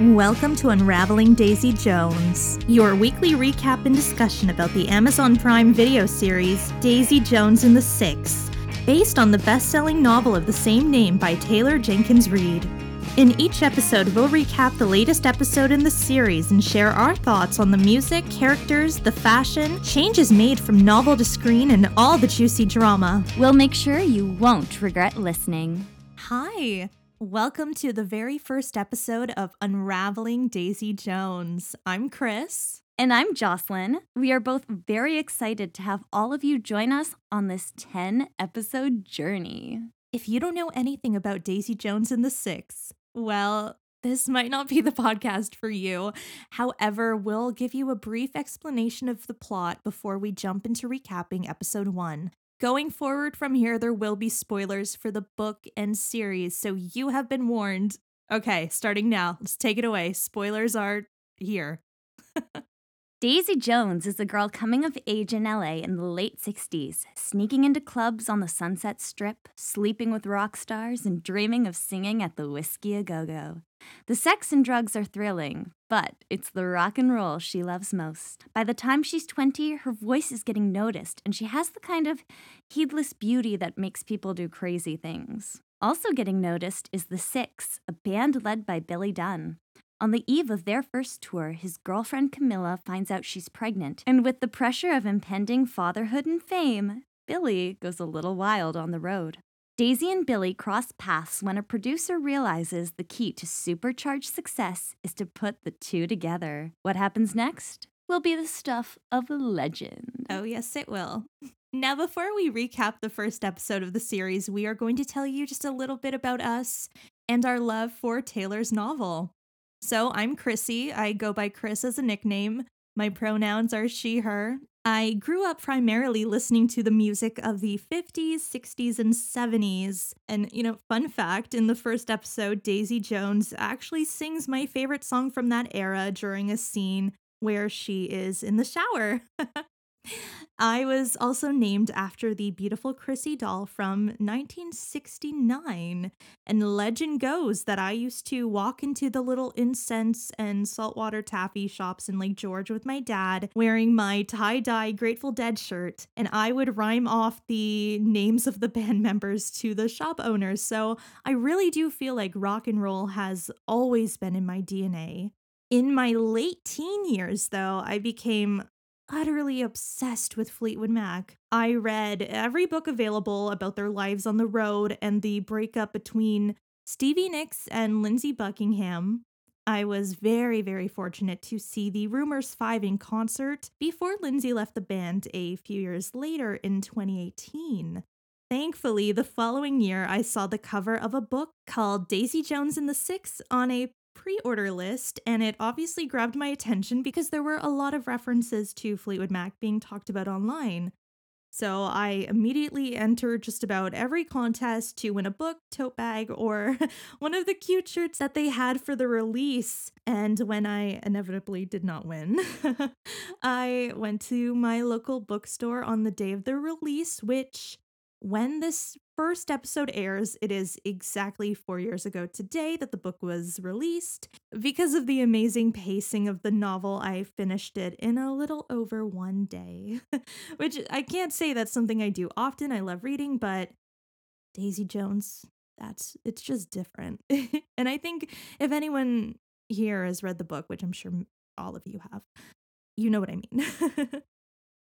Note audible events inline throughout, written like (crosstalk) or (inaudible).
Welcome to Unraveling Daisy Jones, your weekly recap and discussion about the Amazon Prime video series Daisy Jones and the Six, based on the best selling novel of the same name by Taylor Jenkins Reid. In each episode, we'll recap the latest episode in the series and share our thoughts on the music, characters, the fashion, changes made from novel to screen, and all the juicy drama. We'll make sure you won't regret listening. Hi, welcome to the very first episode of Unraveling Daisy Jones. I'm Chris. And I'm Jocelyn. We are both very excited to have all of you join us on this 10 episode journey. If you don't know anything about Daisy Jones and the Six, well, this might not be the (laughs) podcast for you. However, we'll give you a brief explanation of the plot before we jump into recapping episode one. Going forward from here, there will be spoilers for the book and series, so you have been warned. Okay, starting now, let's take it away. Spoilers are here. (laughs) Daisy Jones is a girl coming of age in LA in the late 60s, sneaking into clubs on the Sunset Strip, sleeping with rock stars, and dreaming of singing at the Whisky A Go Go. The sex and drugs are thrilling, but it's the rock and roll she loves most. By the time she's 20, her voice is getting noticed, and she has the kind of heedless beauty that makes people do crazy things. Also getting noticed is The Six, a band led by Billy Dunne. On the eve of their first tour, his girlfriend Camilla finds out she's pregnant, and with the pressure of impending fatherhood and fame, Billy goes a little wild on the road. Daisy and Billy cross paths when a producer realizes the key to supercharged success is to put the two together. What happens next will be the stuff of legend. Oh, yes, it will. Now, before we recap the first episode of the series, we are going to tell you just a little bit about us and our love for Taylor's novel. So I'm Chrissy. I go by Chris as a nickname. My pronouns are she, her. I grew up primarily listening to the music of the 50s, 60s, and 70s. And, you know, fun fact in the first episode, Daisy Jones actually sings my favorite song from that era during a scene where she is in the shower. (laughs) I was also named after the beautiful Chrissy doll from 1969. And legend goes that I used to walk into the little incense and saltwater taffy shops in Lake George with my dad wearing my tie dye Grateful Dead shirt. And I would rhyme off the names of the band (laughs) members to the shop owners. So I really do feel like rock and roll has always been in my DNA. In my late teen years, though, I became utterly obsessed with Fleetwood Mac. I read every book available about their lives on the road and the breakup between Stevie Nicks and Lindsey Buckingham. I was very, very fortunate to see the Rumours 5 in concert before Lindsey left the band a few years later in 2018. Thankfully, the following year, I saw the cover of a book called Daisy Jones and the Six on a pre order list, and it obviously grabbed my attention because there were a lot of references to Fleetwood Mac being talked about online. So I immediately entered just about every contest to win a book, tote bag, or (laughs) one of the cute shirts that they had for the release. And when I inevitably did not win, (laughs) I went to my local bookstore on the day of the release, which when this first episode airs, it is exactly four years ago today that the book was released. Because of the amazing pacing of the novel, I finished it in a little over one day, (laughs) which I can't say that's something I do often. I love reading, but Daisy Jones, that's it's just different. (laughs) and I think if anyone here has read the book, which I'm sure all of you have, you know what I mean. (laughs)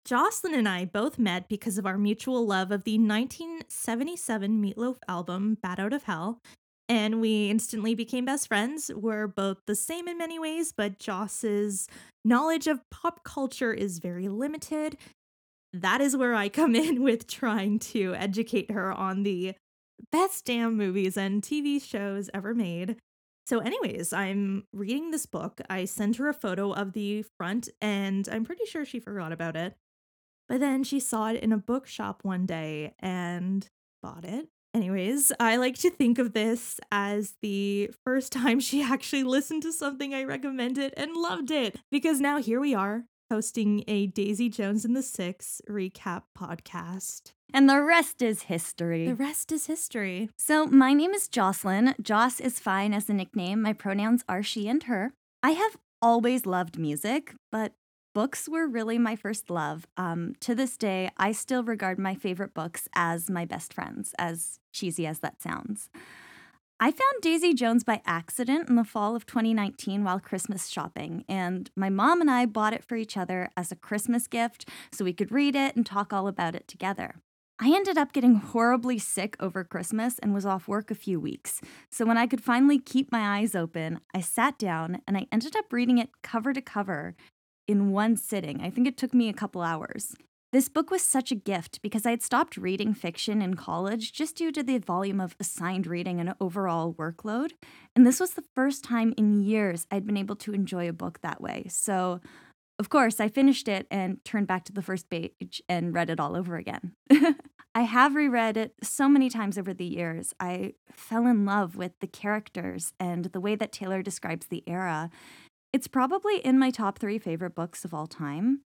Jocelyn and I both met because of our mutual love of the 1977 Meat Loaf album, Bat Out of Hell, and we instantly became best friends. We're both the same in many ways, but Joss's knowledge of pop culture is very limited. That is where I (laughs) come in with trying to educate her on the best damn movies and TV shows ever made. So, anyways, I'm reading this book. I sent her a photo of the front, and I'm pretty sure she forgot about it. But then she saw it in a bookshop one day and bought it. Anyways, I like to think of this as the first time (laughs) she actually listened to something I recommended and loved it because now here we are, hosting a Daisy Jones and the Six recap podcast. And the rest is history. The rest is history. So, my name is Jocelyn. Joss is fine as a nickname. My pronouns are she and her. I have always loved music, but books were really my first love. Um, to this day, I still regard my favorite books as my best friends, as cheesy as that sounds. I found Daisy Jones by accident in the fall of 2019 while Christmas shopping, and my mom and I bought it for each other as a Christmas gift so we could read it and talk all about it together. I ended up getting horribly sick over Christmas and was off work a few weeks. So when I could finally keep my eyes open, I sat down and I ended up reading it cover to cover in one sitting. I think it took me a couple hours. This book was such a gift because I had stopped reading fiction in college just due to the volume of assigned reading and overall workload. And this was the first time in years I'd been able to enjoy a book that way. So, of course, I finished it and turned back to the first page and read it all over again. (laughs) I have reread it so many times over the years. I fell in love with the characters and the way that Taylor describes the era. It's probably in my top three favorite books of all time.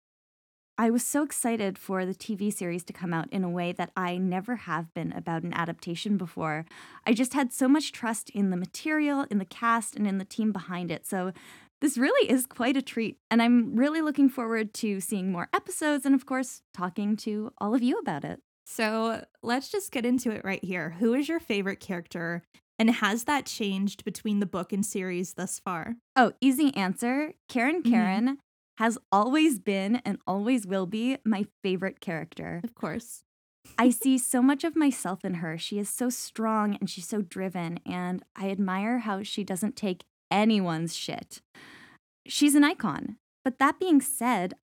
I was so excited for the TV series to come out in a way that I never have been about an adaptation before. I just had so much trust in the material, in the cast, and in the team behind it. So this really is quite a treat. And I'm really looking forward to seeing more episodes and, of course, talking to all of you about it. So let's just get into it right here. Who is your favorite character? And has that changed between the book and series thus far? Oh, easy answer. Karen Karen mm-hmm. has always been and always will be my favorite character. Of course. I see so much of myself in her. She is so strong and she's so driven, and I admire how she doesn't take anyone's shit. She's an icon. But that being said,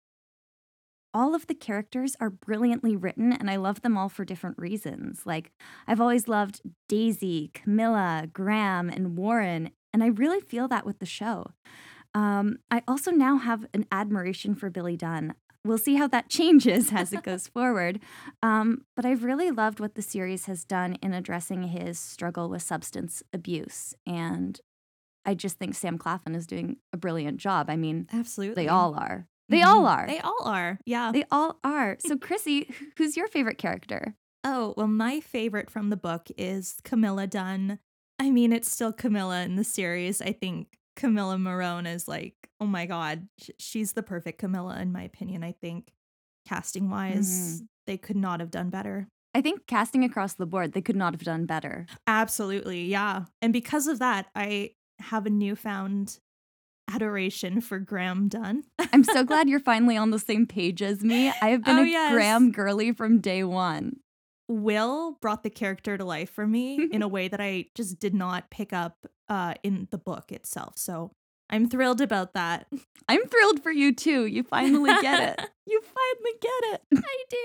all of the characters are brilliantly written and I love them all for different reasons. Like, I've always loved Daisy, Camilla, Graham, and Warren, and I really feel that with the show. Um, I also now have an admiration for Billy Dunne. We'll see how that (laughs) changes as it goes (laughs) forward. Um, but I've really loved what the series has done in addressing his struggle with substance abuse. And I just think Sam Claflin is doing a brilliant job. I mean, absolutely. They all are. They mm-hmm. all are. They all are. Yeah. They all are. So, (laughs) Chrissy, who's your favorite character? Oh, well, my favorite from the book is Camilla Dunne. I mean, it's still Camilla in the series. I think Camila Morrone is like, oh my God, she's the perfect Camilla, in my opinion. I think casting wise, mm-hmm. they could not have done better. I think casting across the board, they could not have done better. Absolutely. Yeah. And because of that, I have a newfound adoration for Graham Dunne. I'm so (laughs) glad you're finally on the same page as me. I have been oh, a yes. Graham girly from day one. Will brought the character to life for me in a (laughs) way that I just did not pick up uh, in the book itself. So I'm thrilled about that. (laughs) I'm thrilled for you too. You finally get it. you finally get it. I do.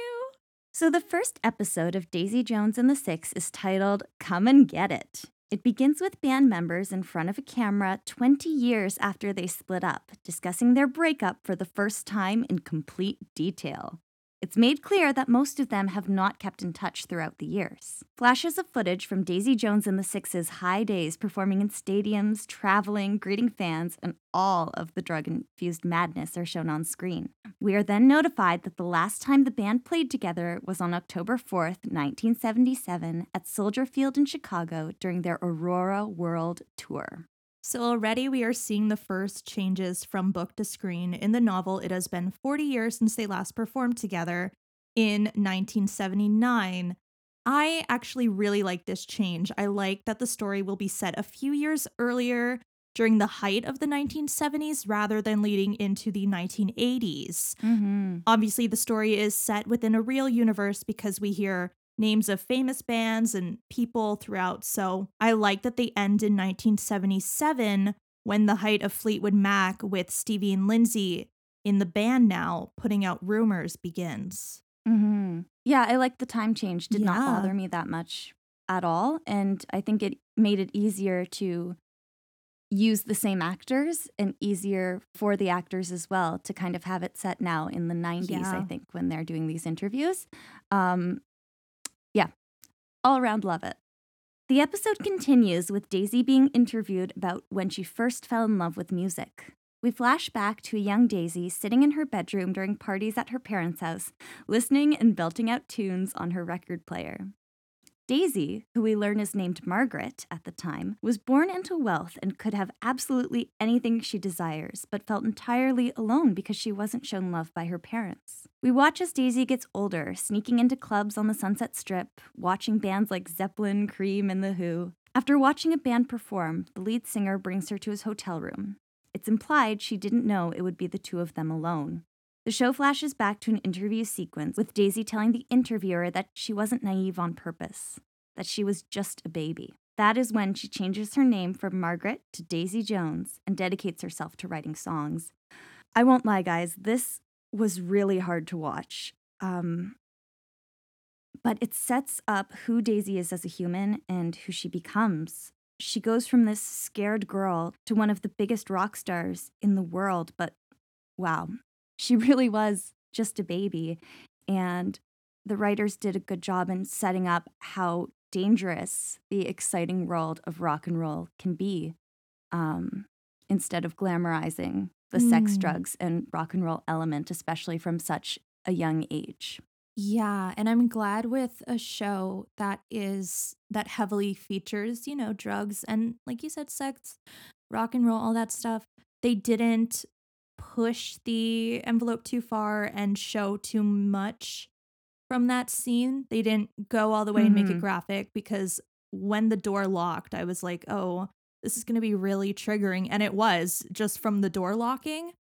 So, the first episode of Daisy Jones and the Six is titled Come and Get It. It begins with band members in front of a camera 20 years after they split up, discussing their breakup for the first time in complete detail. It's made clear that most of them have not kept in touch throughout the years. Flashes of footage from Daisy Jones and the Six's high days performing in stadiums, traveling, greeting fans, and all of the drug infused madness are shown on screen. We are then notified that the last time the band played together was on October 4th, 1977, at Soldier Field in Chicago during their Aurora World Tour. So, already we are seeing the first changes from book to screen. In the novel, it has been 40 years since they last performed together in 1979. I actually really like this change. I like that the story will be set a few years earlier during the height of the 1970s rather than leading into the 1980s. Mm-hmm. Obviously, the story is set within a real universe because we hear names of famous bands and people throughout. So I like that they end in 1977 when the height of Fleetwood Mac with Stevie and Lindsey in the band now putting out rumors begins. Mm-hmm. Yeah, I like the time change. Did yeah. not bother me that much at all. And I think it made it easier to use the same actors and easier for the actors as well to kind of have it set now in the 90s, yeah. I think, when they're doing these interviews. Um, all around love it. The episode continues with Daisy being interviewed about when she first fell in love with music. We flash back to a young Daisy sitting in her bedroom during parties at her parents' house, listening and belting out tunes on her record player. Daisy, who we learn is named Margaret at the time, was born into wealth and could have absolutely anything she desires, but felt entirely alone because she wasn't shown love by her parents. We watch as Daisy gets older, sneaking into clubs on the Sunset Strip, watching bands like Zeppelin, Cream, and The Who. After watching a band perform, the lead singer brings her to his hotel room. It's implied she didn't know it would be the two of them alone. The show flashes back to an interview sequence with Daisy telling the interviewer that she wasn't naive on purpose, that she was just a baby. That is when she changes her name from Margaret to Daisy Jones and dedicates herself to writing songs. I won't lie, guys, this was really hard to watch. Um, but it sets up who Daisy is as a human and who she becomes. She goes from this scared girl to one of the biggest rock stars in the world, but wow, she (laughs) really was just a baby. And the writers did a good job in setting up how dangerous the exciting world of rock and roll can be um, instead of glamorizing the mm. sex, drugs, and rock and roll element, especially from such a young age. Yeah, and I'm glad with a show that is that heavily features, you know, drugs and like you said sex, rock and roll, all that stuff. They didn't push the envelope too far and show too much from that scene. They didn't go all the way mm-hmm. and make it mm-hmm. graphic because when the door locked, I was like, oh, this is going to be really triggering. And it was just from the door locking.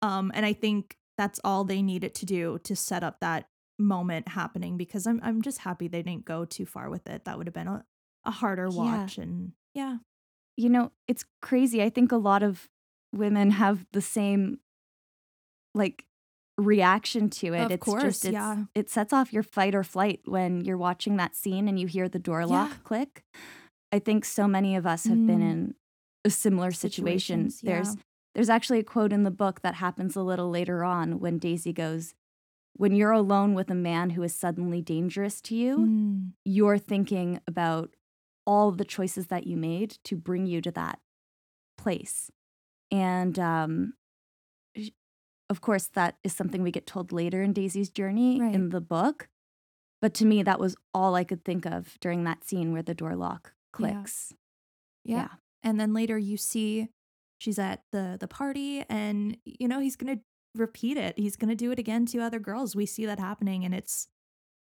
Um, and I think that's all they needed to do to set up that moment happening because I'm I'm just happy they didn't go too far with it. That would have been a, a harder watch. Yeah. And yeah. You know, it's crazy. I think a lot of women have the same like reaction to it. Of it's course, just it's, yeah. it sets off your fight or flight when you're watching that scene and you hear the door lock yeah. click. I think so many of us have mm. been in a similar situation. Yeah. There's there's actually a quote in the book that happens a little later on when Daisy goes, When you're alone with a man who is suddenly dangerous to you, mm. you're thinking about all the choices that you made to bring you to that place. And um, of course, that is something we get told later in Daisy's journey right. in the book. But to me, that was all I could think of during that scene where the door lock clicks. Yeah. yeah. yeah. And then later you see she's at the the party and you know he's going to repeat it. He's going to do it again to other girls. We see that happening and it's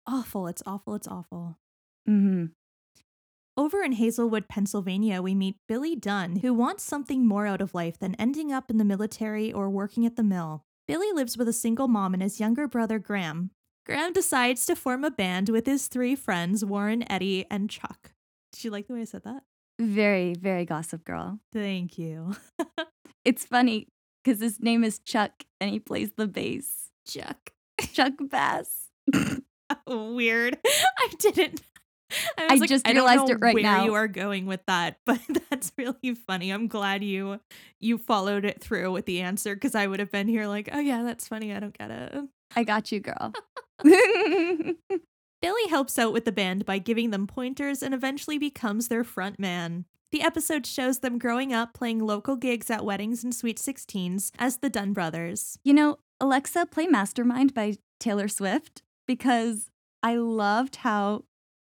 awful. It's awful. It's awful. Mhm. Over in Hazelwood, Pennsylvania, we meet Billy Dunne, who wants something more out of life than ending up in the military or working at the mill. Billy lives with a single mom and his younger brother, Graham. Graham decides to form a band with his three friends, Warren, Eddie, and Chuck. Did you like the way I said that? Very, very gossip girl. Thank you. (laughs) it's funny because his name is Chuck and he plays the bass. Chuck. Chuck Bass. (laughs) Weird. (laughs) I didn't (laughs) I, I like, just I realized it right where now. you are going with that, (laughs) but that's really funny. I'm glad you you followed it through with the answer because I would have been here like, oh yeah, that's funny. I don't get it. I got you, girl. (laughs) Billy helps out with the band by giving them pointers and eventually becomes their front man. The episode shows them growing up playing local gigs at weddings and sweet 16s as the Dunne brothers. You know, Alexa, play Mastermind by Taylor Swift because I loved how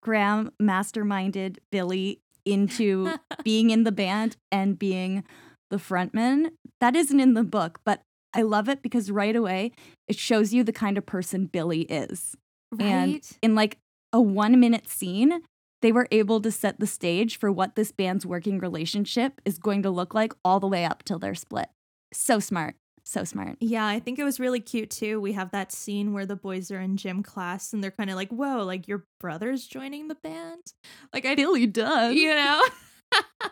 Graham masterminded Billy into (laughs) being in the band and being the frontman. That isn't in the book, but I love it because right away it shows you the kind of person Billy is. Right. And in like a one minute scene, they were able to set the stage for what this band's working relationship is going to look like all the way up till they're split. So smart. So smart. Yeah, I think it was really cute too. We have that scene where the boys are in gym class and they're kind of like, whoa, like your brother's joining the band? Like, I Billy does. You know? (laughs)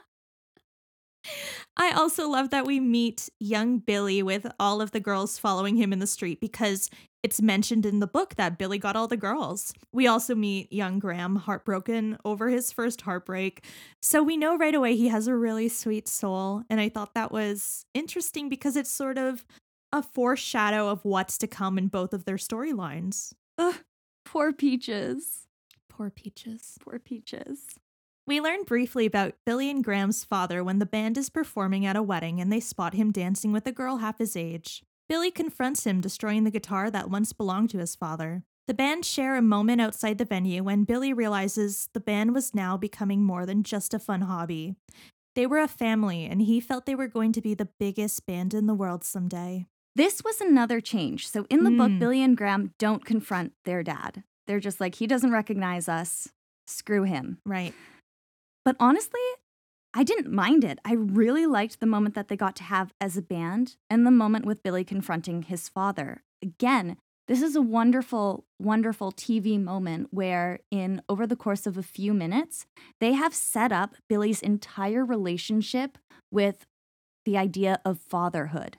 I also love that we meet young Billy with all of the girls following him in the street because it's mentioned in the book that Billy got all the girls. We also meet young Graham heartbroken over his first heartbreak. So we know right away he has a really sweet soul. And I thought that was interesting because it's sort of a foreshadow of what's to come in both of their storylines. Ugh, poor Peaches. Poor Peaches. Poor Peaches. We learn briefly about Billy and Graham's father when the band is performing at a wedding and they spot him dancing with a girl half his age. Billy confronts him, destroying the guitar that once belonged to his father. The band share a moment outside the venue when Billy realizes the band was now becoming more than just a fun hobby. They were a family, and he felt they were going to be the biggest band in the world someday. This was another change. So in the book, Mm. Billy and Graham don't confront their dad. They're just like, he doesn't recognize us. Screw him. Right. But honestly, I didn't mind it. I really liked the moment that they got to have as a band and the moment with Billy confronting his father. Again, this is a wonderful, wonderful TV moment where, in over the course of a few minutes, they have set up Billy's entire relationship with the idea of fatherhood.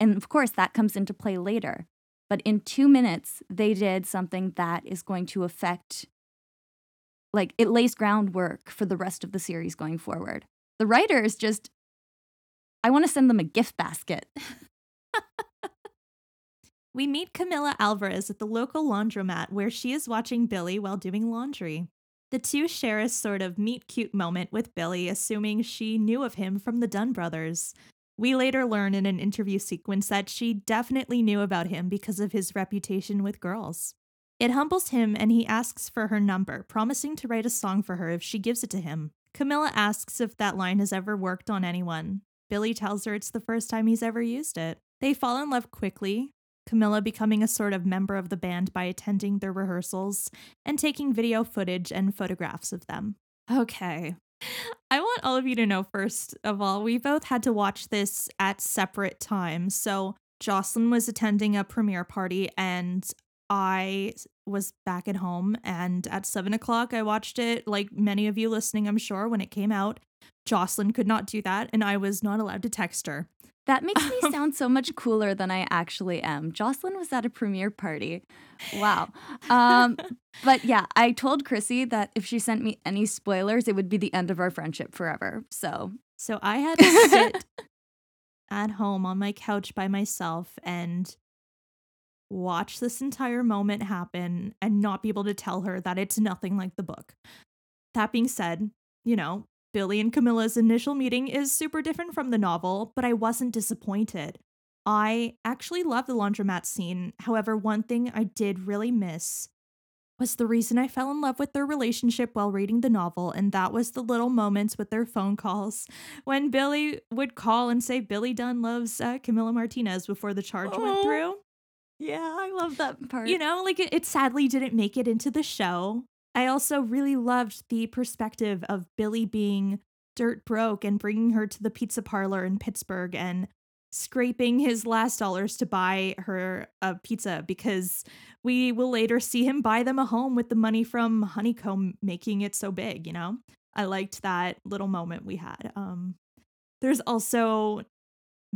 And of course, that comes into play later. But in two minutes, they did something that is going to affect like it lays groundwork for the rest of the series going forward. The writers just I want to send them a gift basket. (laughs) We meet Camilla Alvarez at the local laundromat where she is watching Billy while doing laundry. The two share a sort of meet cute moment with Billy, assuming she knew of him from the Dunne brothers. We later learn in an interview sequence that she definitely knew about him because of his reputation with girls. It humbles him and he asks for her number, promising to write a song for her if she gives it to him. Camilla asks if that line has ever worked on anyone. Billy tells her it's the first time he's ever used it. They fall in love quickly, Camilla becoming a sort of member of the band by attending their rehearsals and taking video footage and photographs of them. Okay. I want all of you to know, first of all, we both had to watch this at separate times. So Jocelyn was attending a premiere party and I was back at home. And at seven o'clock, I watched it, like many of you listening, I'm sure, when it came out. Jocelyn could not do that, and I was not allowed to text her. That makes me (laughs) sound so much cooler than I actually am. Jocelyn was at a premiere party. Wow. Um, (laughs) but yeah, I told Chrissy that if she sent me any spoilers, it would be the end of our friendship forever. So So I had to (laughs) sit at home on my couch by myself and watch this entire moment happen and not be able to tell her that it's nothing like the book. That being said, you know, Billy and Camilla's initial meeting is super different from the novel, but I wasn't disappointed. I actually love the laundromat scene. However, one thing I did really miss was the reason I fell in love with their relationship while reading the novel, and that was the little moments with their phone calls when Billy would call and say Billy Dunne loves uh, Camilla Martinez before the charge went Oh. through. Yeah, I love that part. You know, like it, it sadly didn't make it into the show. I also really loved the perspective of Billy being dirt broke and bringing her to the pizza parlor in Pittsburgh and scraping his last dollars to buy her a pizza because we will later see him buy them a home with the money from Honeycomb making it so big, you know? I liked that little moment we had. Um there's also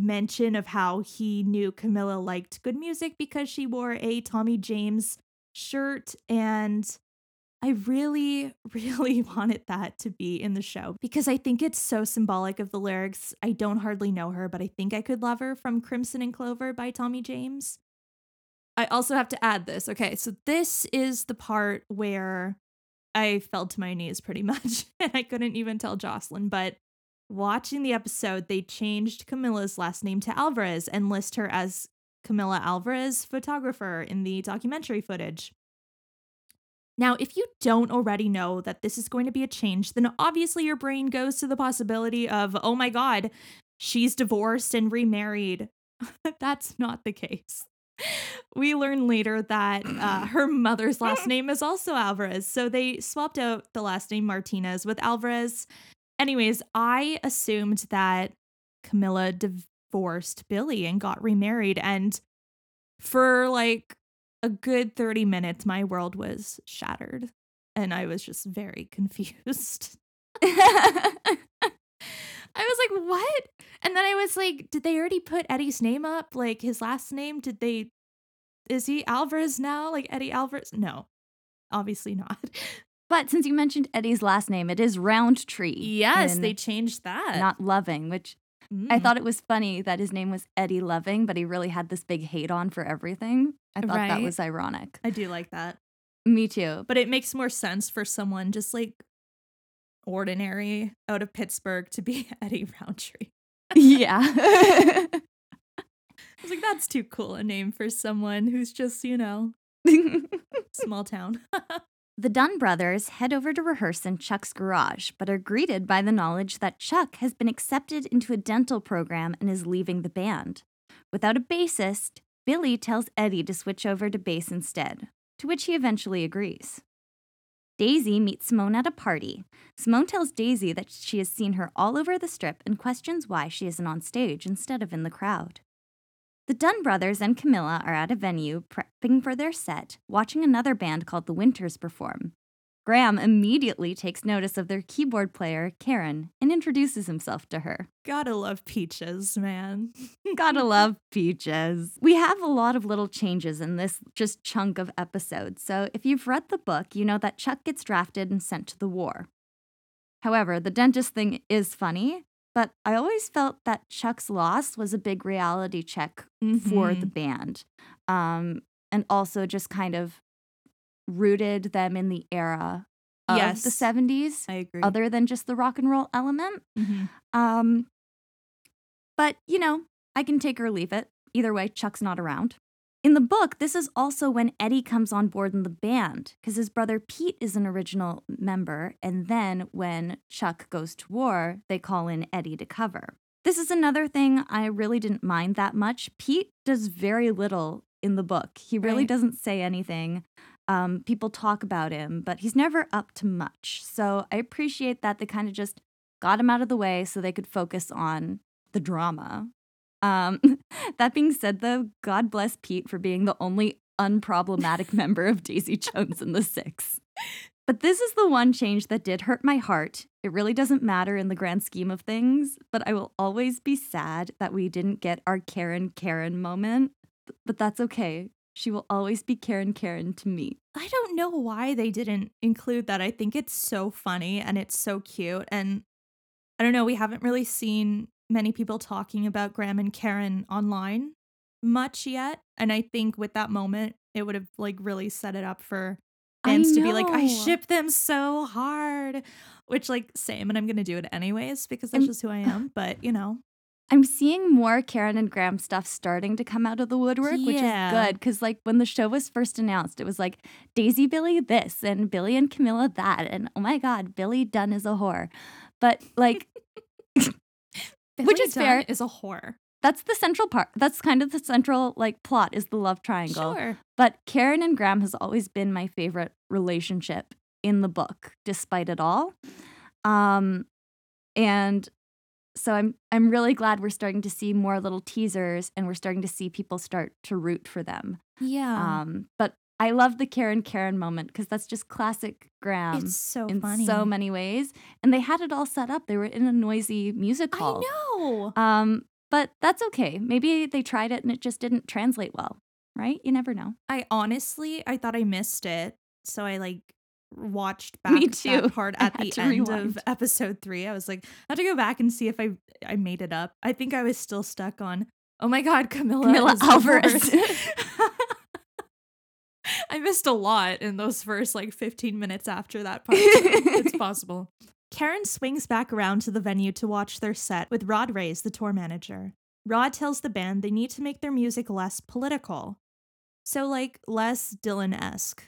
mention of how he knew Camilla liked good music because she wore a Tommy James shirt and I really, (laughs) really wanted that to be in the show because I think it's so symbolic of the lyrics. I don't hardly know her, but I think I could love her from Crimson and Clover by Tommy James. I also have to add this. Okay, so this is the part where I fell to my knees pretty (laughs) much and I couldn't even tell Jocelyn, but watching the episode, they changed Camilla's last name to Alvarez and list her as Camilla Alvarez, photographer, in the documentary footage. Now, if you don't already know that this is going to be a change, then obviously your brain goes to the possibility of, oh my God, she's divorced and remarried. (laughs) That's not the case. We learn later that uh, (clears throat) her mother's last name is also Alvarez. So they swapped out the last name Martinez with Alvarez. Anyways, I assumed that Camilla divorced Billy and got remarried. And for like a good 30 minutes, my world was shattered. And I was just very (laughs) confused. I was like, what? And then I was like, did they already put Eddie's name up? Like his last name? Did they, is he Alvarez now? Like Eddie Alvarez? No, obviously not. But since you mentioned Eddie's last name, it is Roundtree. Yes, they changed that. not Loving, which I Mm. thought it was funny that his name was Eddie Loving, but he really had this big hate on for everything. I thought that was ironic. I do like that. Me too. But it makes more sense for someone just like ordinary out of Pittsburgh to be (laughs) Eddie Roundtree. yeah. (laughs) I was like, that's too cool a name for someone who's just, you know, (laughs) small town. The Dunne brothers head over to rehearse in Chuck's garage, but are greeted by the knowledge that Chuck has been accepted into a dental program and is leaving the band. Without a bassist, Billy tells Eddie to switch over to bass instead, to which he eventually agrees. Daisy meets Simone at a party. Simone tells Daisy that she has seen her all over the strip and questions why she isn't on stage instead of in the crowd. The Dunne brothers and Camilla are at a venue prepping for their set, watching another band called the Winters perform. Graham immediately takes notice of their keyboard player, Karen, and introduces himself to her. Gotta love Peaches, man. (laughs) Gotta love Peaches. We have a lot of little changes in this just chunk of episodes, so if you've read the book, you know that Chuck gets drafted and sent to the war. However, the dentist thing is funny, but I always felt that Chuck's loss was a big reality check mm-hmm. for the mm-hmm. band. Um, and also just kind of rooted them in the era of yes, the 70s. I agree. Other than just the rock and roll element. Mm-hmm. Um, but, you know, I can take or leave it. Either way, Chuck's not around. In the book, this is also when Eddie comes on board in the band because his brother Pete is an original member. And then when Chuck goes to war, they call in Eddie to cover. This is another thing I really didn't mind that much. Pete does very little in the book, he really right. doesn't say anything. Um, people talk about him, but he's never up to much. So I appreciate that they kind of just got him out of the way so they could focus on the drama. Um, (laughs) that being said, though, God bless Pete for being the only unproblematic (laughs) member of Daisy Jones and the Six. But this is the one change that did hurt my heart. It really doesn't matter in the grand scheme of things, but I will always be sad that we didn't get our Karen Karen moment. But that's okay. She will always be Karen Karen to me. I don't know why they didn't include that. I think it's so funny and it's so cute. And I don't know, we haven't really seen many people talking about Graham and Karen online much yet. And I think with that moment, it would have like really set it up for fans to be like, I ship them so hard. Which like same, and I'm gonna do it anyways because that's I'm, just who I uh, am. But you know. I'm seeing more Karen and Graham stuff starting to come out of the woodwork, yeah. which is good. Because, like, when the show was first announced, it was like Daisy Billy this and Billy and Camilla that. And oh my God, Billy Dunne is a whore. But, like, (laughs) which is fair. Is a whore. That's the central part. That's kind of the central like plot is the love triangle. Sure. But Karen and Graham has always been my favorite relationship in the book, despite it all. Um, and so I'm I'm really glad we're starting to see more little teasers and we're starting to see people start to root for them. Yeah. Um, but I love the Karen Karen moment because that's just classic Graham. It's so in funny. so many ways. And they had it all set up. They were in a noisy music hall. I know. Um, but that's okay. Maybe they tried it and it just didn't translate well, right? You never know. I honestly, I thought I missed it. So I like watched (laughs) back Me too. that part at the end rewind. of (laughs) episode three. I was like, I have to go back and see if I I made it up. I think I was still stuck on, oh my God, Camilla, Camilla Alvarez. (laughs) Missed a lot in those first like 15 minutes after that part. it's (laughs) possible. Karen swings back around to the venue to watch their set with Rod Reyes the tour manager. Rod tells the band they need to make their music less political. So, like, less Dylan esque.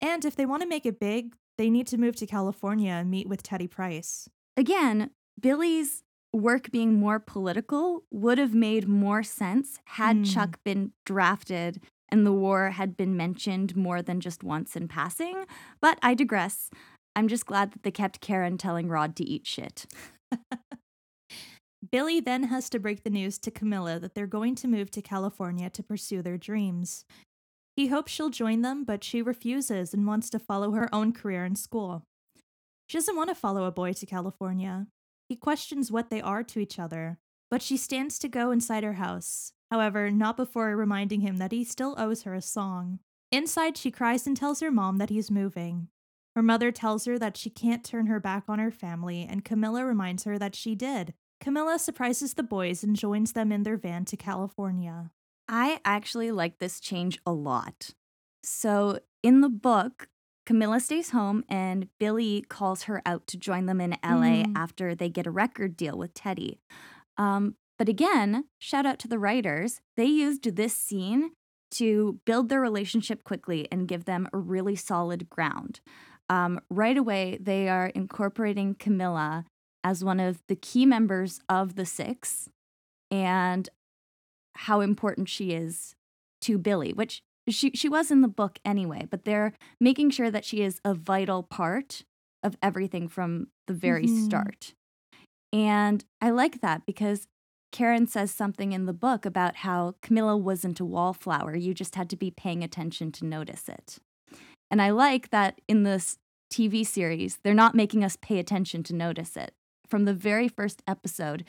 And if they want to make it big, they need to move to California and meet with Teddy Price. Again, Billy's work being more political would have made more sense had mm. Chuck been drafted and the war had been mentioned more than just once in passing. But I digress. I'm just glad that they kept Karen telling Rod to eat shit. (laughs) Billy then has to break the news to Camilla that they're going to move to California to pursue their dreams. He hopes she'll join them, but she refuses and wants to follow her own career in school. She doesn't want to follow a boy to California. He questions what they are to each other, but she stands to go inside her house, However, not before reminding him that he still owes her a song. Inside, she cries and tells her mom that he's moving. Her mother tells her that she can't turn her back on her family, and Camilla reminds her that she did. Camilla surprises the boys and joins them in their van to California. I actually like this change a lot. So, in the book, Camilla stays home and Billy calls her out to join them in LA Mm. after they get a record deal with Teddy. Um, but again, shout out to the writers. They used this scene to build their relationship quickly and give them a really solid ground. Um, right away, they are incorporating Camilla as one of the key members of the Six and how important she is to Billy, which she, she was in the book anyway, but they're making sure that she is a vital part of everything from the very Mhm. start. And I like that because Karen says something in the book about how Camilla wasn't a wallflower. You just had to be paying attention to notice it. And I like that in this TV series, they're not making us pay attention to notice it. From the very first episode,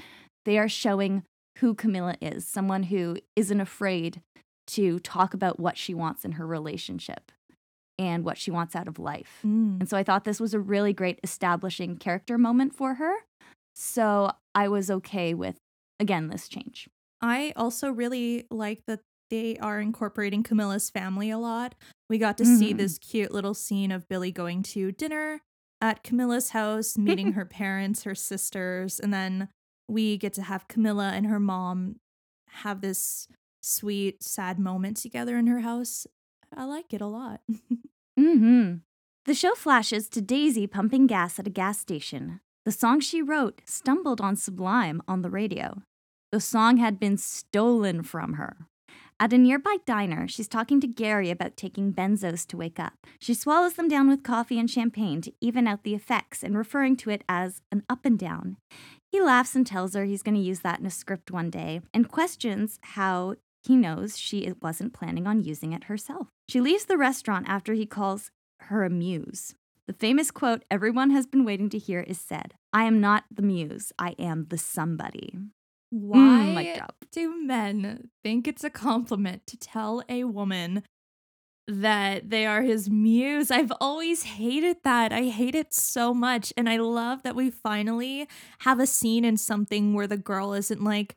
they are showing who Camilla is someone who isn't afraid to talk about what she wants in her relationship and what she wants out of life. Mm. And so I thought this was a really great establishing character moment for her. So I was okay with, again, this change. I also really like that they are incorporating Camilla's family a lot. We got to see Mhm. this cute little scene of Billy going to dinner at Camilla's house, meeting (laughs) her parents, her sisters, and then we get to have Camilla and her mom have this sweet, sad moment together in her house. I like it a lot. (laughs) mm-hmm. The show flashes to Daisy pumping gas at a gas station. The song she wrote stumbled on Sublime on the radio. The song had been stolen from her. At a nearby diner, she's talking to Gary about taking benzos to wake up. She swallows them down with coffee and champagne to even out the effects and referring to it as an up and down. He laughs and tells her he's going to use that in a script one day and questions how he knows she wasn't planning on using it herself. She leaves the restaurant after he calls her a muse. The famous quote everyone has been waiting to hear is said I am not the muse, I am the somebody. Mm, Why drop. do men think it's a compliment to tell a woman that they are his muse? I've always hated that. I hate it so much. And I love that we finally have a scene in something where the girl isn't like,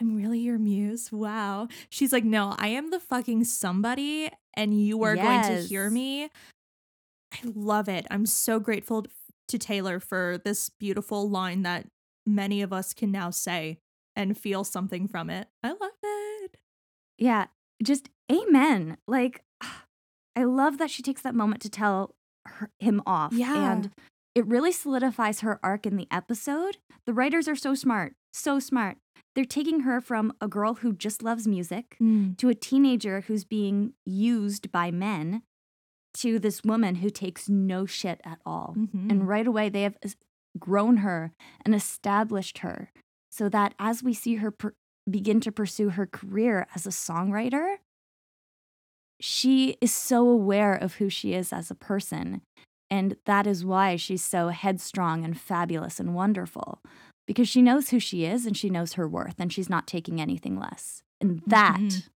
I'm really your muse. Wow. She's like, no, I am the fucking somebody, and you are going to hear me. I love it. I'm so grateful to Taylor for this beautiful line that many of us can now say and feel something from it. I love it. Yeah, just amen. Like, I love that she takes that moment to tell her, him off. Yeah. And it really solidifies her arc in the episode. The writers are so smart, so smart. They're taking her from a girl who just loves music mm. to a teenager who's being used by men to this woman who takes no shit at all. Mhm. And right away, they have grown her and established her so that as we see her per- begin to pursue her career as a songwriter, she is so aware of who she is as a person. And that is why she's so headstrong and fabulous and wonderful because she knows who she is and she knows her worth and she's not taking anything less. And that, Mhm.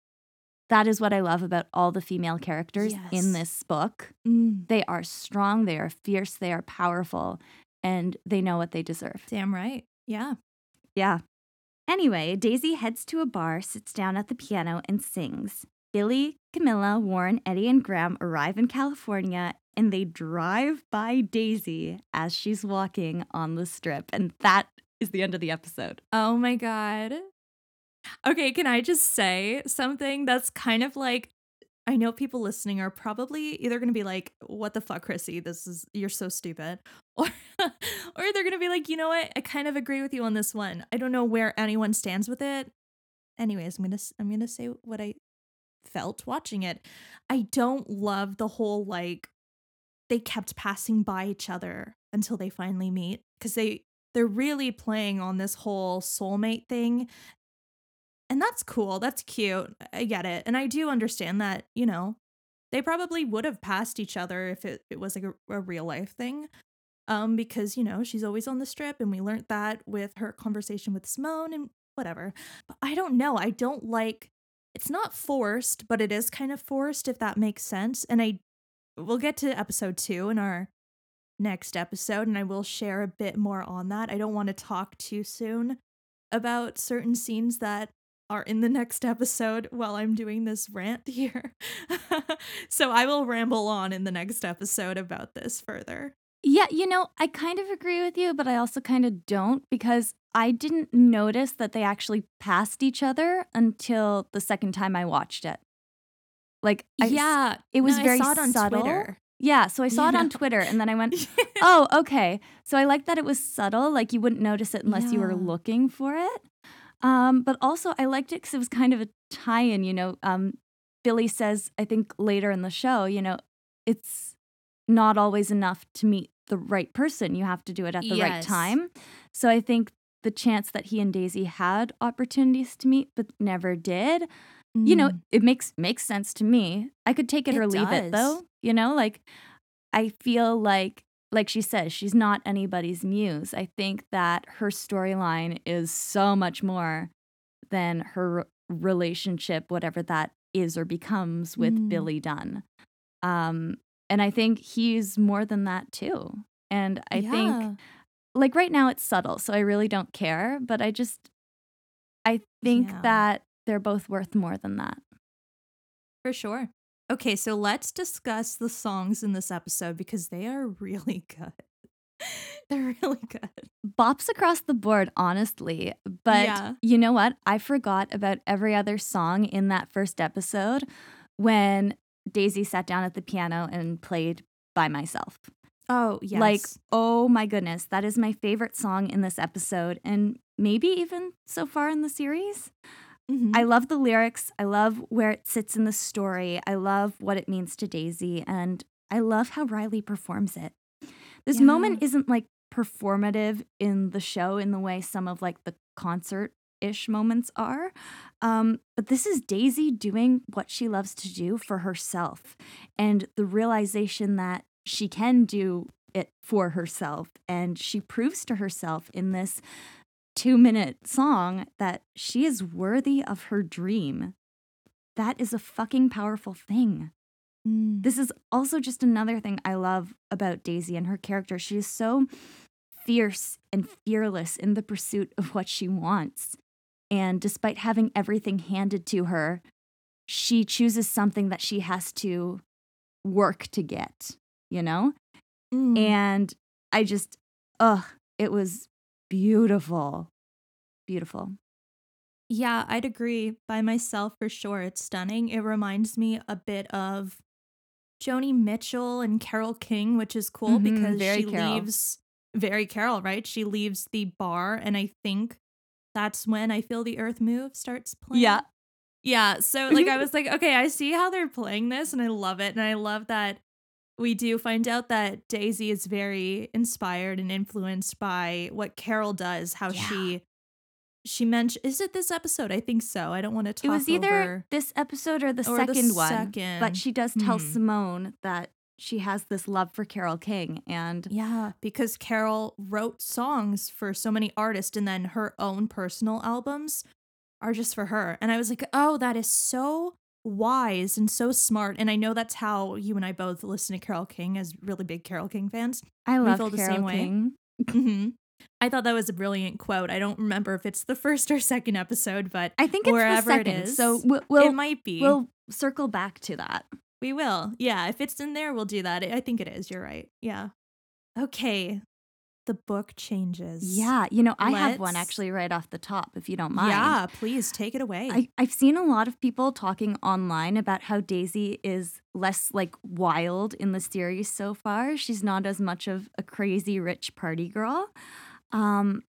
That is what I love about all the female characters Yes. in this book. Mm, They are strong, they are fierce, they are powerful, and they know what they deserve. damn right. Yeah. Yeah. Anyway, Daisy heads to a bar, sits down at the piano, and sings. Billy, Camilla, Warren, Eddie, and Graham arrive in California and they drive by Daisy as she's walking on the strip. And that is the end of the episode. Oh my God. Okay, can I just say something that's kind of like I know people listening are probably either going to be like, "What the fuck, Chrissy? This is you're so stupid," (laughs) or or they're going to be like, "You know what? I kind of agree with you on this one. I don't know where anyone stands with it." Anyways, I'm gonna I'm gonna say what I felt watching it. I don't love the whole like they kept passing by each other until they finally meet because they they're really playing on this whole soulmate thing and that's cool that's cute i get it and i do understand that you know they probably would have passed each other if it, it was like a, a real life thing um because you know she's always on the strip and we learned that with her conversation with simone and whatever but i don't know i don't like it's not forced but it is kind of forced if that makes sense and i we'll get to episode two in our next episode and I will share a bit more on that. I don't want to talk too soon about certain scenes that are in the next episode while I'm doing this rant here. (laughs) so I will ramble on in the next episode about this further. Yeah, you know, I kind of agree with you, but I also kind of don't because I didn't notice that they actually passed each other until the second time I watched it. Like, I, yeah, it was no, I very saw it subtle. Twitter. Yeah, so I saw it on? Twitter and then I went, (laughs) oh, okay. So I like that it was subtle, like you wouldn't notice it unless you were looking for it. Um, but also I liked it because it was kind of a tie-in. You know, um, Billy says, I think later in the show, you know, it's not always enough to meet the right person. You have to do it at the right time. So I think the chance that he and Daisy had opportunities to meet but never did, you know, Mm. it makes makes sense to me. I could take it, It or leave it though. You know, like I feel like like she says, she's not anybody's muse. I think that her storyline is so much more than her relationship, whatever that is or becomes with Mm. Billy Dunne. Um, and I think he's more than that too. And I Yeah. think like right now it's subtle, so I really don't care, but I just I think Yeah. that they're both worth more than that. For sure. Okay, so let's discuss the songs in this episode because they are really good. (laughs) They're really good. bops across the board, honestly. But Yeah. you know what? I forgot about every other song in that first episode when Daisy sat down at the piano and played by myself. Oh, yes. Like, oh my goodness, that is my favorite song in this episode, and maybe even so far in the series. Mhm. I love the lyrics. I love where it sits in the story. I love what it means to Daisy. And I love how Riley performs it. This Yeah. moment isn't like performative in the show in the way some of like the concert ish moments are. Um, but this is Daisy doing what she loves to do for herself and the realization that she can do it for herself. And she proves to herself in this two minute song that she is worthy of her dream. That is a fucking powerful thing. Mm. This is also just another thing I love about Daisy and her character. She is so fierce and fearless in the pursuit of what she wants. And despite having everything handed to her, she chooses something that she has to work to get, you know? Mm. And I just, ugh, it was beautiful. Beautiful. Yeah, I'd agree. By myself, for sure, it's stunning. It reminds me a bit of Joni Mitchell and Carole King, which is cool Mhm, because she Carole. leaves very Carole, right? She leaves the bar, and I think that's when I Feel the Earth Move starts playing. Yeah. Yeah. So, like, I (laughs) was like, okay, I see how they're playing this, and I love it. And I love that we do find out that Daisy is very inspired and influenced by what Carole does, how Yeah. she she mentioned is it this episode? I think so. I don't want to talk It was either over this episode or the or the second one. second. But she does tell Hmm. Simone that she has this love for Carole King. And Yeah, because Carole wrote songs for so many artists and then her own personal albums are just for her. And I was like, "Oh, that is so wise and so smart." And I know that's how you and I both listen to Carole King as really big Carole King fans. I love feel the Carole same way. King. (laughs) hmm I thought that was a brilliant quote. I don't remember if it's the first or second episode, but I think it's Wherever the it second. is, so we'll, we'll, it might be. we'll circle back to that. We will. Yeah, if it's in there, we'll do that. I think it is. You're right. Yeah. Okay. The book changes. Yeah. You know, I have one actually right off the top, if you don't mind. Yeah, please take it away. I, I've seen a lot of people talking online about how Daisy is less like wild in the series so far. She's not as much of a crazy rich party girl. Um,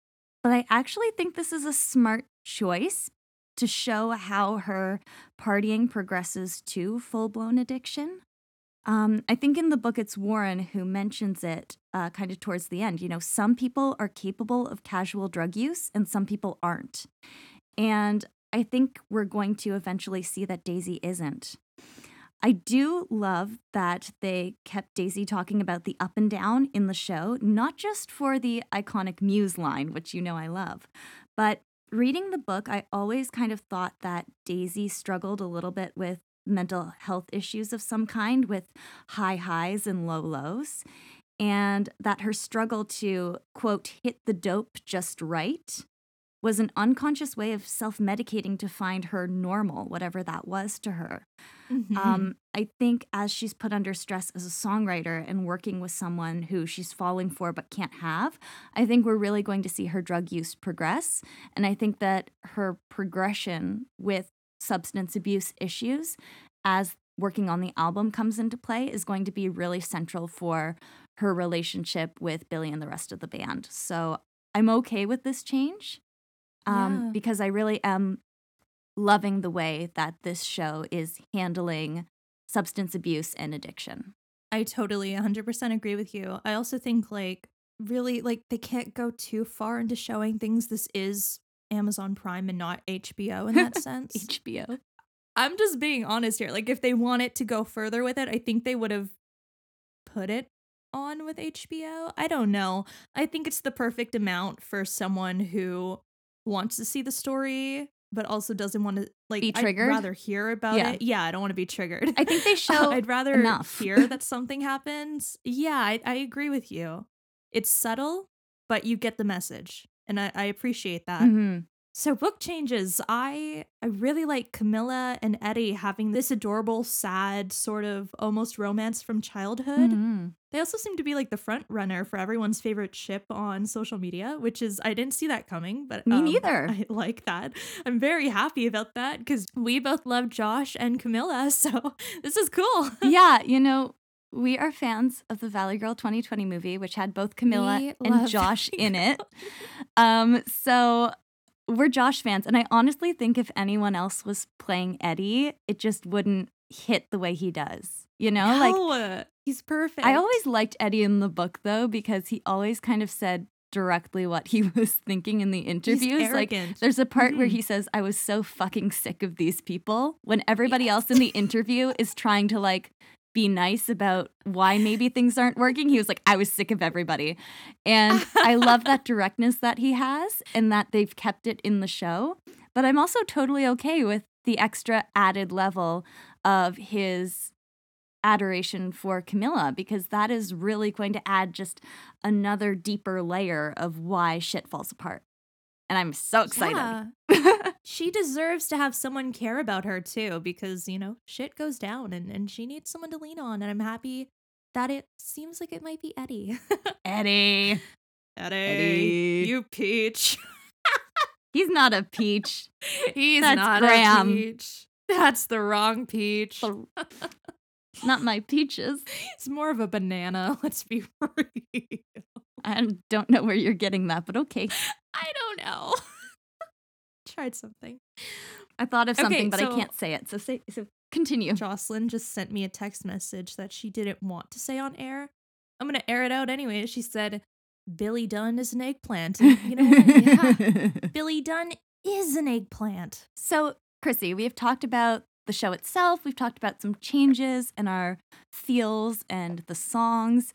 but I actually think this is a smart choice to show how her partying progresses to full blown addiction. Um, I think in the book it's Warren who mentions it uh, kind of towards the end. You know, some people are capable of casual drug use and some people aren't. And I think we're going to eventually see that Daisy isn't. I do love that they kept Daisy talking about the up and down in the show, not just for the iconic Muse line, which you know I love, but reading the book, I always kind of thought that Daisy struggled a little bit with mental health issues of some kind, with high highs and low lows, and that her struggle to, quote, hit the dope just right was an unconscious way of self medicating to find her normal, whatever that was to her. Mhm. Um, I think as she's put under stress as a songwriter and working with someone who she's falling for but can't have, I think we're really going to see her drug use progress. And I think that her progression with substance abuse issues as working on the album comes into play is going to be really central for her relationship with Billy and the rest of the band. So I'm okay with this change um, Yeah. because I really am loving the way that this show is handling substance abuse and addiction. I totally 100% agree with you. I also think like really like they can't go too far into showing things this is Amazon Prime and not HBO in that (laughs) sense. HBO. I'm just being honest here. Like if they wanted to go further with it, I think they would have put it on with HBO. I don't know. I think it's the perfect amount for someone who wants to see the story but also doesn't want to like Be triggered? I'd rather hear about Yeah. it. Yeah, I don't want to be triggered. I think they (laughs) show I'd rather enough. hear that (laughs) something happens. Yeah, I, I agree with you. It's subtle, but you get the message. And I, I appreciate that. Mhm. So book changes. I I really like Camila and Eddie having this adorable, sad sort of almost romance from childhood. Mhm. They also seem to be like the front runner for everyone's favorite ship on social media, which is I didn't see that coming, but Me um, neither. I (laughs) like that. I'm very happy about that because we both love Josh and Camila, (laughs) so this is cool. (laughs) yeah, you know, we are fans of the Valley Girl 2020 movie, which had both Camila We and Josh in it. Um, so we're Josh fans, and I honestly think if anyone else was playing Eddie, it just wouldn't hit the way he does. You know, like he's perfect. I always liked Eddie in the book though because he always kind of said directly what he (laughs) was thinking in the interviews. Like there's a part where Mhm. he says, "I was so fucking sick of these people." When everybody else in the interview is trying to like be nice about why maybe things aren't working, he was like, "I was sick of everybody," and I love that (laughs) directness that he has and that they've kept it in the show. But I'm also totally okay with the extra added level of his adoration for Camila because that is really going to add just another deeper layer of why shit falls apart. And I'm so excited. Yeah. (laughs) she deserves to have someone care about her too because you know shit goes down and, and she needs someone to lean on and i'm happy that it seems like it might be eddie Eddie. (laughs) eddie, Eddie. you peach (laughs) He's not a peach. he's That's not Graham. a peach that's the wrong peach not my peaches. it's more of a banana let's be real I don't know where you're getting that, but okay. i don't know tried something I thought of Okay, something, but I can't say it. So say so continue. Jocelyn just sent me a text message that she didn't want to say on air. I'm gonna air it out anyway. She said, "Billy Dunne is an eggplant." And you know what? Yeah, (laughs) Billy Dunne is an eggplant. So, Chrissy, we have talked about the show itself. We've talked about some changes in our feels and the songs.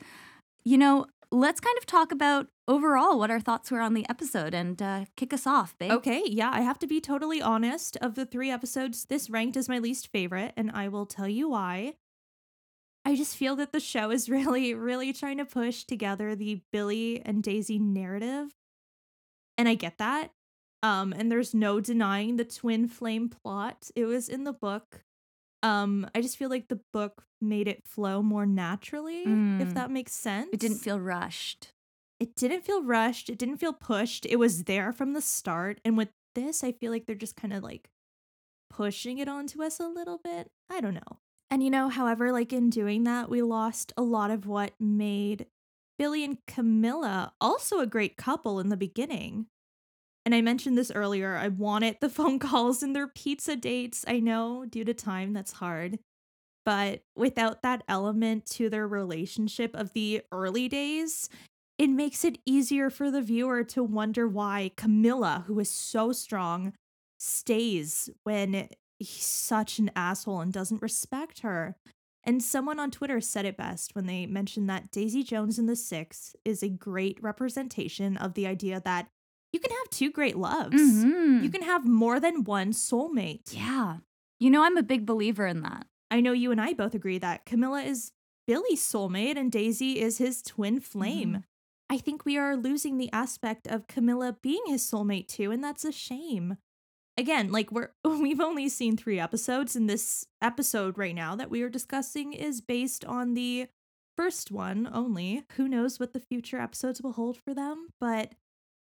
You know, let's kind of talk about overall what our thoughts were on the episode and uh, kick us off, babe. Okay, yeah, I have to be totally honest. Of the three episodes, this ranked as my least favorite, and I will tell you why. I just feel that the show is (laughs) really, really trying to push together the Billy and Daisy narrative. And I get that. Um, and there's no denying the twin flame plot. It was in the book. Um, I just feel like the book made it flow more naturally, if Mm. that makes sense. It didn't feel rushed. it didn't feel rushed. It didn't feel pushed. It was there from the start. And with this, I feel like they're just kind of like pushing it onto us a little bit. I don't know. And you know, however, like in doing that, we lost a lot of what made Billy and Camila also a great couple in the beginning. And I mentioned this earlier. I wanted the (laughs) phone calls and their pizza dates. I know due to time, that's hard. But without that element to their relationship of the early days, it makes it easier for the viewer to wonder why Camila, who is so strong, stays when he's such an asshole and doesn't respect her. And someone on Twitter said it best when they mentioned that Daisy Jones in the Six is a great representation of the idea that you can have two great loves. Mhm. You can have more than one soulmate. Yeah. You know, I'm a big believer in that. I know you and I both agree that Camila is Billy's soulmate and Daisy is his twin flame. I think we are losing the aspect of Camila being his soulmate too, and that's a shame. Again, like we're (laughs) we've only seen 3 episodes and this episode right now that we are discussing is based on the first one only. Who knows what the future episodes will hold for them, but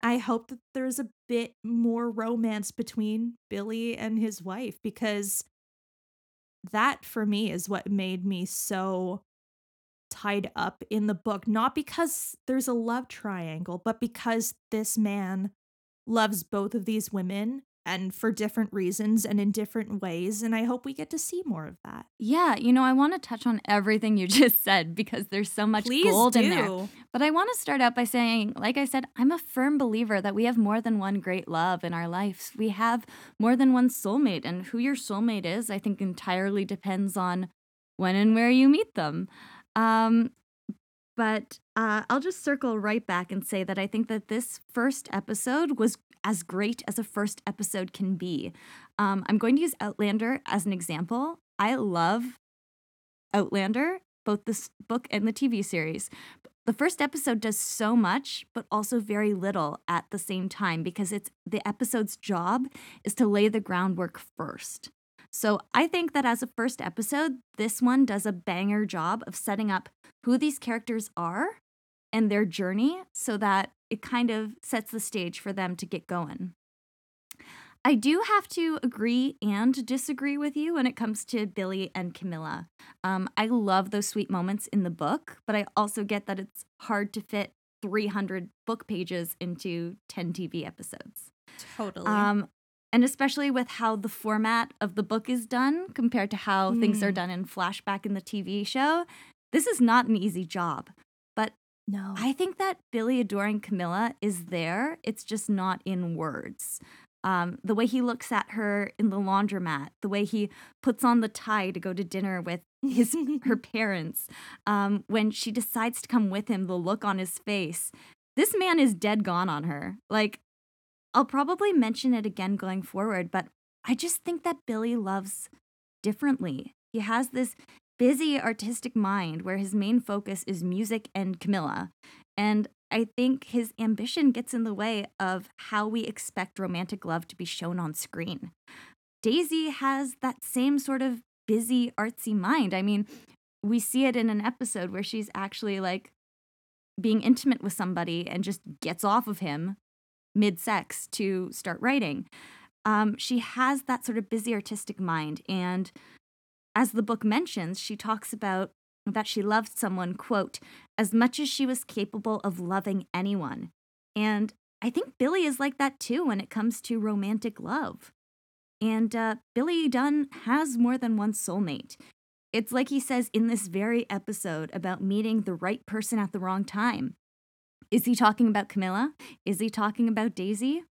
I hope that there's a bit more romance between Billy and his wife because that for me is what made me so tied up in the book. Not because there's a love triangle, but because this man loves both of these women and for different reasons and in different ways. And I hope we get to see more of that. Yeah, you know, I want to touch on everything you (laughs) just said because there's so much Please gold do. in there. But I want to start out by saying, like I said, I'm a firm believer that we have more than one great love in our lives. We have more than one soulmate. And who your soulmate is, I think, entirely depends on when and where you meet them. Um, but uh, I'll just circle right back and say that I think that this first episode was as great as a first episode can be. Um, I'm going to use Outlander as an example. I love Outlander, both this book and the TV series. The first episode does so much, but also very little at the same time because it's the episode's job is to lay the groundwork first. So I think that as a first episode, this one does a banger job of setting up who these characters are and their journey so that it kind of sets the stage for them to get going. I do have to agree and disagree with you when it comes to Billy and Camila. Um, I love those sweet moments in the book, but I also get that it's hard to fit 300 book pages into 10 TV episodes. Totally. Um, and especially with how the format of the book is done compared to how things are Mm. done in flashback in the TV show, this is not an easy job. But no. I think that Billy adoring Camila is there. It's just not in words. Um, the way he looks at her in the laundromat, the way he puts on the tie to go to dinner with his (laughs) her parents, um, when she decides to come with him, the look on his face. This man is dead gone on her. Like, I'll probably mention it again going forward, but I just think that Billy loves differently. He has this busy artistic mind where his main focus is music and Camila. And I think his ambition gets in the way of how we expect romantic love to be shown on screen. Daisy has that same sort of busy, artsy mind. I mean, we see it in an episode where she's actually like being intimate with somebody and just gets off of him mid sex to start writing. Um, she has that sort of busy artistic mind. And as the book mentions, she talks about that she loved someone, quote, as much as she was capable of loving anyone. And I think Billy is like that too when it comes to romantic love. And uh, Billy Dunne has more than one soulmate. It's like he says in this very episode about meeting the right person at the wrong time. Is he talking about Camila? Is he talking about Daisy?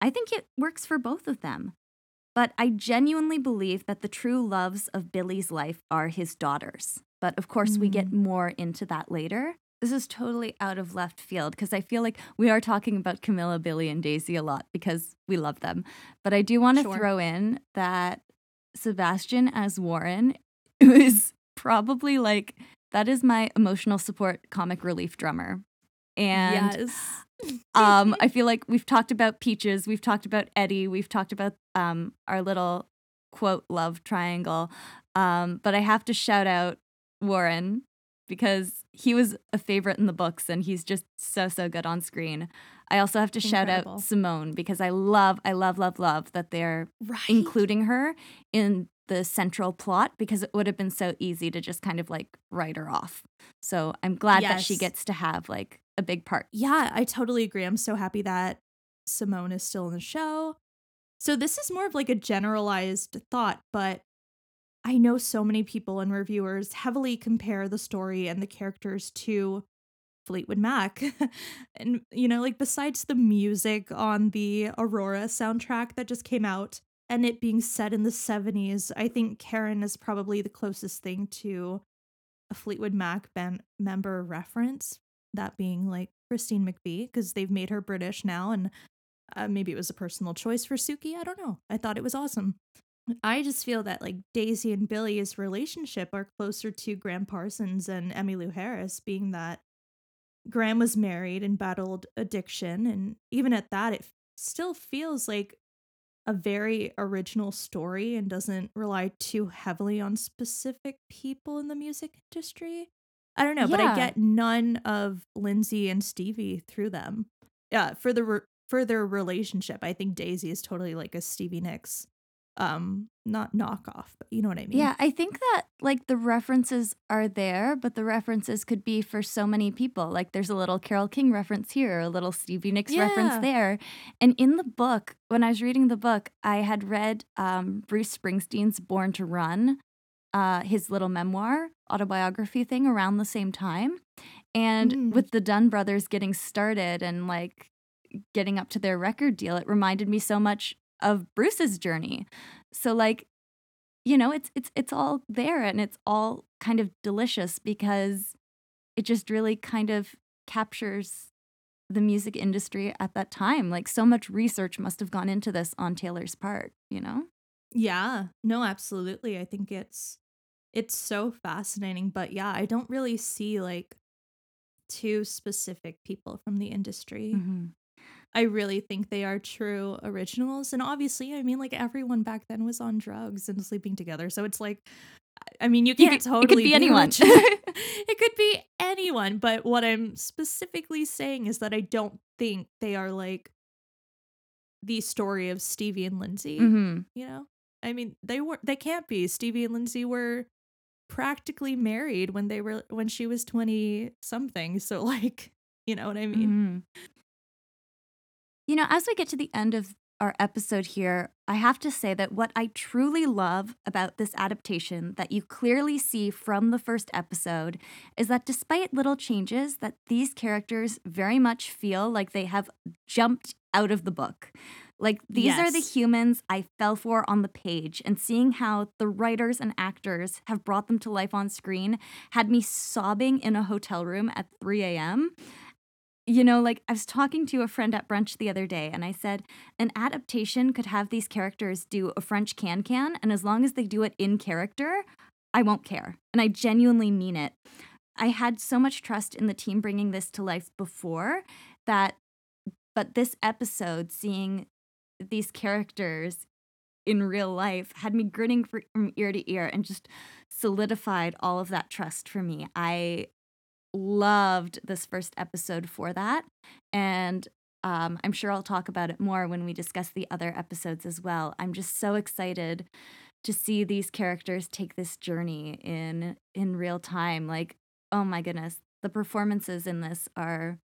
I think it works for both of them. But I genuinely believe that the true loves of Billy's life are his daughters. But of course, we get hmm. more into that later. This is totally out of left field because I feel like we are talking about Camila, Billy, and Daisy a lot because we love them. But I do want to Sure. throw in that Sebastian as Warren (laughs) is probably like that is my emotional support comic relief drummer. And yes. (laughs) um, I feel like we've talked about Peaches, we've talked about Eddie, we've talked about um, our little quote love triangle. Um, but I have to shout out Warren because he was a favorite in the books and he's just so, so good on screen. I also have to shout out Simone because I love, I love, love, love that they're right. including her in the central plot because it would have been so easy to just kind of like write her off. So I'm glad that she gets to have like a big part. Yeah, I totally agree. I'm so happy that Simone is still in the show. So this is more of like a generalized thought, but I know so many people and reviewers heavily compare the story and the characters to Fleetwood Mac. (laughs) and you know, like besides the music on the Aurora soundtrack that just came out and it being set in the 70s, I think Karen is probably the closest thing to a Fleetwood Mac band member reference that being like Christine McVie because they've made her British now and uh, maybe it was a personal choice for Suki. I don't know. I thought it was awesome. I just feel that like Daisy and Billy's relationship are closer to Gram Parsons and Emmylou Harris, being that Gram was married and battled addiction. And even at that, it still feels like a very original story and doesn't rely too heavily on specific people in the music industry. I don't know, but I get none of Lindsey and Stevie through them. Yeah, for the re- for their relationship, I think Daisy is totally like a Stevie Nicks, um, not knockoff, but you know what I mean? Yeah, I think that like the references are there, but the references could be for so many people. Like there's a little Carole King reference here, a little Stevie Nicks reference there. And in the book, when I was reading the book, I had read um, Bruce Springsteen's Born to Run, uh, his little memoir, autobiography thing around the same time. And Mm. with the Dunne brothers getting started and like getting up to their record deal, it reminded me so much of Bruce's journey. So like you know it's it's it's all there and it's all kind of delicious because it just really kind of captures the music industry at that time like so much research must have gone into this on Taylor's part you know Yeah, no, absolutely. I think it's it's so fascinating, but yeah, I don't really see like two specific people from the industry. Mm-hmm. I really think they are true originals, and obviously, I mean, like everyone back then was on drugs and sleeping together, so it's like, I mean, you Yeah, can't it could totally be anyone. (laughs) it could be anyone, but what I'm specifically saying is that I don't think they are like the story of Stevie and Lindsey hmm you know? I mean they were they can't be. Stevie and lindsey were practically married when they were when she was 20 something so like you know what i mean? Mhm. You know, as we get to the end of our episode here, I have to say that what I truly love about this adaptation that you clearly see from the first episode is that despite little changes that these characters very much feel like they have jumped out of the book. Like these are the humans I fell for on the page and seeing how the writers and actors have brought them to life on screen had me sobbing in a hotel room at 3 a.m. You know, like I was talking to a friend at brunch the other day, and I said an adaptation could have these characters do a French can can, and as long as they do it in character, I won't care. And I genuinely mean it. I had so much trust in the team bringing this to life before that, but this episode, seeing these characters in real life, had me grinning from ear to ear and just solidified all of that trust for me. I loved this first episode for that. And um, I'm sure I'll talk about it more when we discuss the other episodes as well. I'm just so excited to see these characters take this journey in in real time. Like, oh my goodness, the performances in this are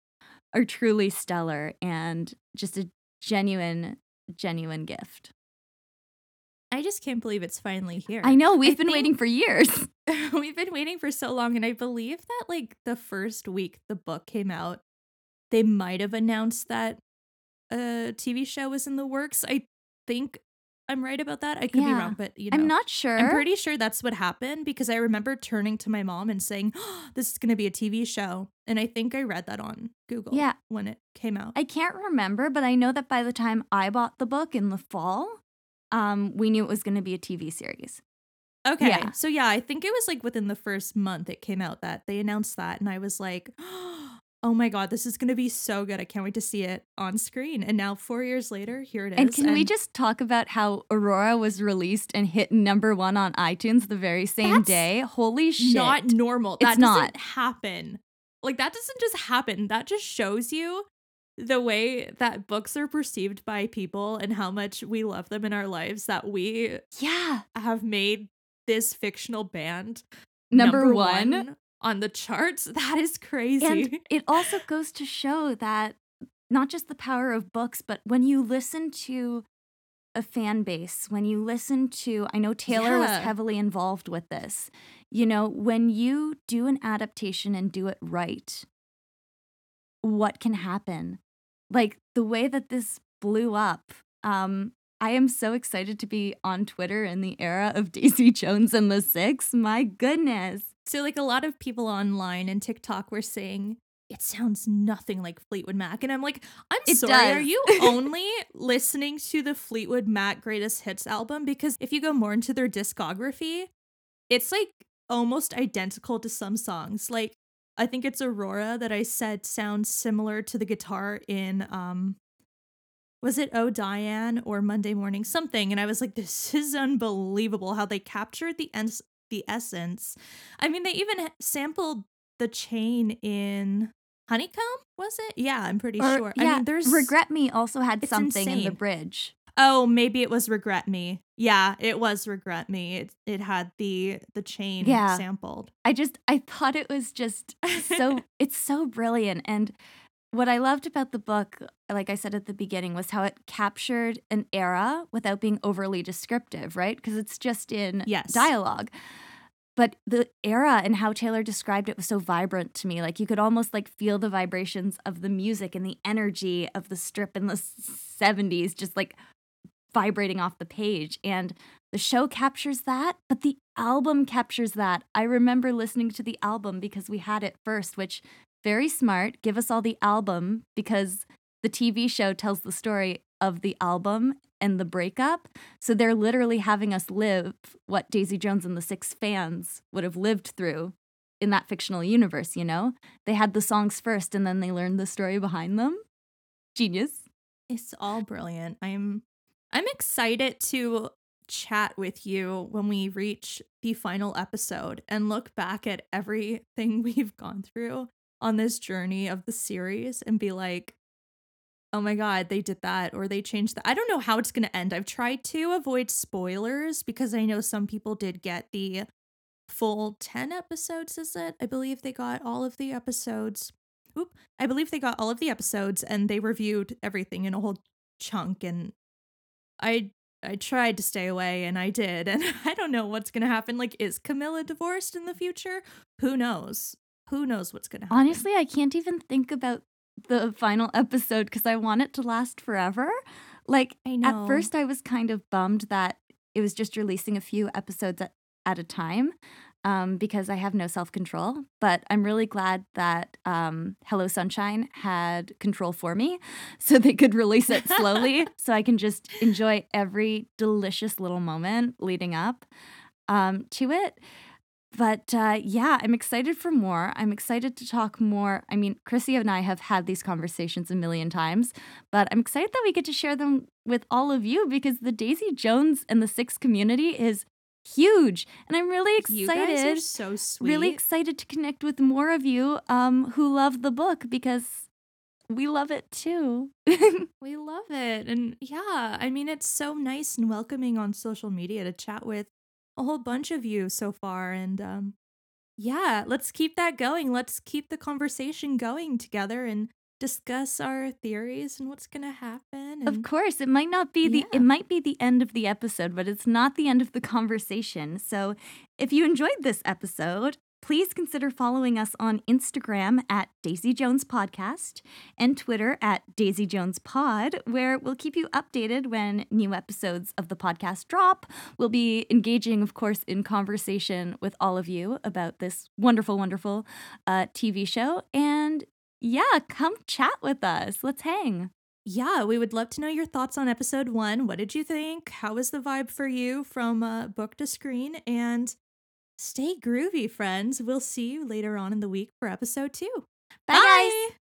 are truly stellar and just a genuine genuine gift. I just can't believe it's finally here I know we've I been waiting for years. (laughs) we've been waiting for so long and i believe that like the first week the book came out they might have announced that a tv show was in the works i think i'm right about that i could be wrong but you know I'm not sure. I'm pretty sure that's what happened because I remember turning to my mom and saying, oh, (gasps) "This is going to be a TV show," and I think I read that on Google. Yeah. when it came out. I can't remember, but I know that by the time I bought the book in the fall, um, we knew it was going to be a TV series. okay, yeah. so yeah, I think it was like within the first month it came out that they announced that, and I was like, (gasps) "Oh my god, this is going to be so good! I can't wait to see it on screen." And now four years later, here it is. And can we just talk about how Aurora was released and hit number one on iTunes the very same That's day? Holy shit. not normal? It's that not. doesn't happen. Like that doesn't just happen. That just shows you the way that books are perceived by people and how much we love them in our lives that we yeah. have made this fictional band Number, one. on the charts. (laughs) That is crazy. And it also goes to show that not just the power of books, but when you listen to a fan base, when you listen to, I know Taylor was heavily involved with this. You know, when you do an adaptation and do it right, what can happen? Like the way that this blew up. Um, I am so excited to be on Twitter in the era of (laughs) Daisy Jones and the Six. My goodness. so like a lot of people online and TikTok were saying it sounds nothing like Fleetwood Mac. And I'm like, I'm It sorry, are you (laughs) only listening to the Fleetwood Mac Greatest Hits album? Because if you go more into their discography, it's like almost identical to some songs. Like I think it's Aurora that I said sounds similar to the guitar in um was it Oh Diane or Monday Morning something and I was like this is unbelievable how they captured the ens- the essence. I mean they even sampled the chain in Honeycomb, was it? Yeah, I'm pretty Or- sure. Yeah, I mean there's Regret Me also had something in the bridge. Oh, maybe it was Regret Me. Yeah, it was Regret Me. It it had the the chain Yeah. sampled. I just I thought it was just so (laughs) it's so brilliant and what I loved about the book, like I said at the beginning, was how it captured an era without being overly descriptive, right? Because it's just in Yes. dialogue. But the era and how Taylor described it was so vibrant to me. Like you could almost like feel the vibrations of the music and the energy of the strip in the 70s just like vibrating off the page. And the show captures that, but the album captures that. I remember listening to the album because we had it first, which very smart. Give us all the album because the TV show tells the story of the album and the breakup. So they're literally having us live what Daisy Jones and the Six fans would have lived through in that fictional universe, you know? They had the songs first and then they learned the story behind them. Genius. It's all brilliant. I'm I'm excited to chat with you when we reach the final episode and look back at everything (laughs) we've gone through on this journey of the series and be like, "Oh my god, they did that or they changed that." I don't know how it's going to end. I've tried to avoid spoilers because I know some people did get the full 10 episodes, is it? I believe they got all of the episodes. Oop. I believe they got all of the episodes and they reviewed everything in a whole chunk and I I tried to stay away and I did and (laughs) I don't know what's going to happen like is Camila divorced in the future? Who knows? Who knows what's going to happen? Honestly, I can't even think about the final (laughs) episode because I want it to last forever. Like, I know. at first, I was kind of bummed that it was just releasing a few episodes at, at a time um, because I have no self control. But I'm really glad that um, Hello Sunshine had control for me (laughs) so they could release it slowly (laughs) so I can just enjoy every delicious little moment leading up um, to it. But uh, yeah, I'm excited for more. I'm excited to talk more. I mean, Chrissy and I have had these conversations a million times, but I'm excited that we get to share them with all of you because the Daisy Jones and the Six community is huge. And I'm really you guys are excited, so sweet. really excited to connect with more of you um, who love the book because we love it too. (laughs) We love it. And yeah, I mean, it's so nice and welcoming on social media to chat with a whole bunch of you so far. And um, yeah, let's keep that going. Let's keep the conversation going together and discuss our theories and what's going to happen. Of course, it might not be the Yeah. it might be the end of the episode, but it's not the end of the conversation. So, if you enjoyed this episode, please consider following us on Instagram at Daisy Jones Podcast and Twitter at Daisy Jones Pod, where we'll keep you updated when new episodes of the podcast drop. We'll be engaging, of course, in conversation with all of you about this wonderful, wonderful uh, TV show. And yeah, come chat with us. Let's hang. Yeah, we would love to know your thoughts on episode one. What did you think? How was the vibe for you from uh, book to screen? And stay groovy, friends. We'll see you later on in the week for episode two. Bye, guys.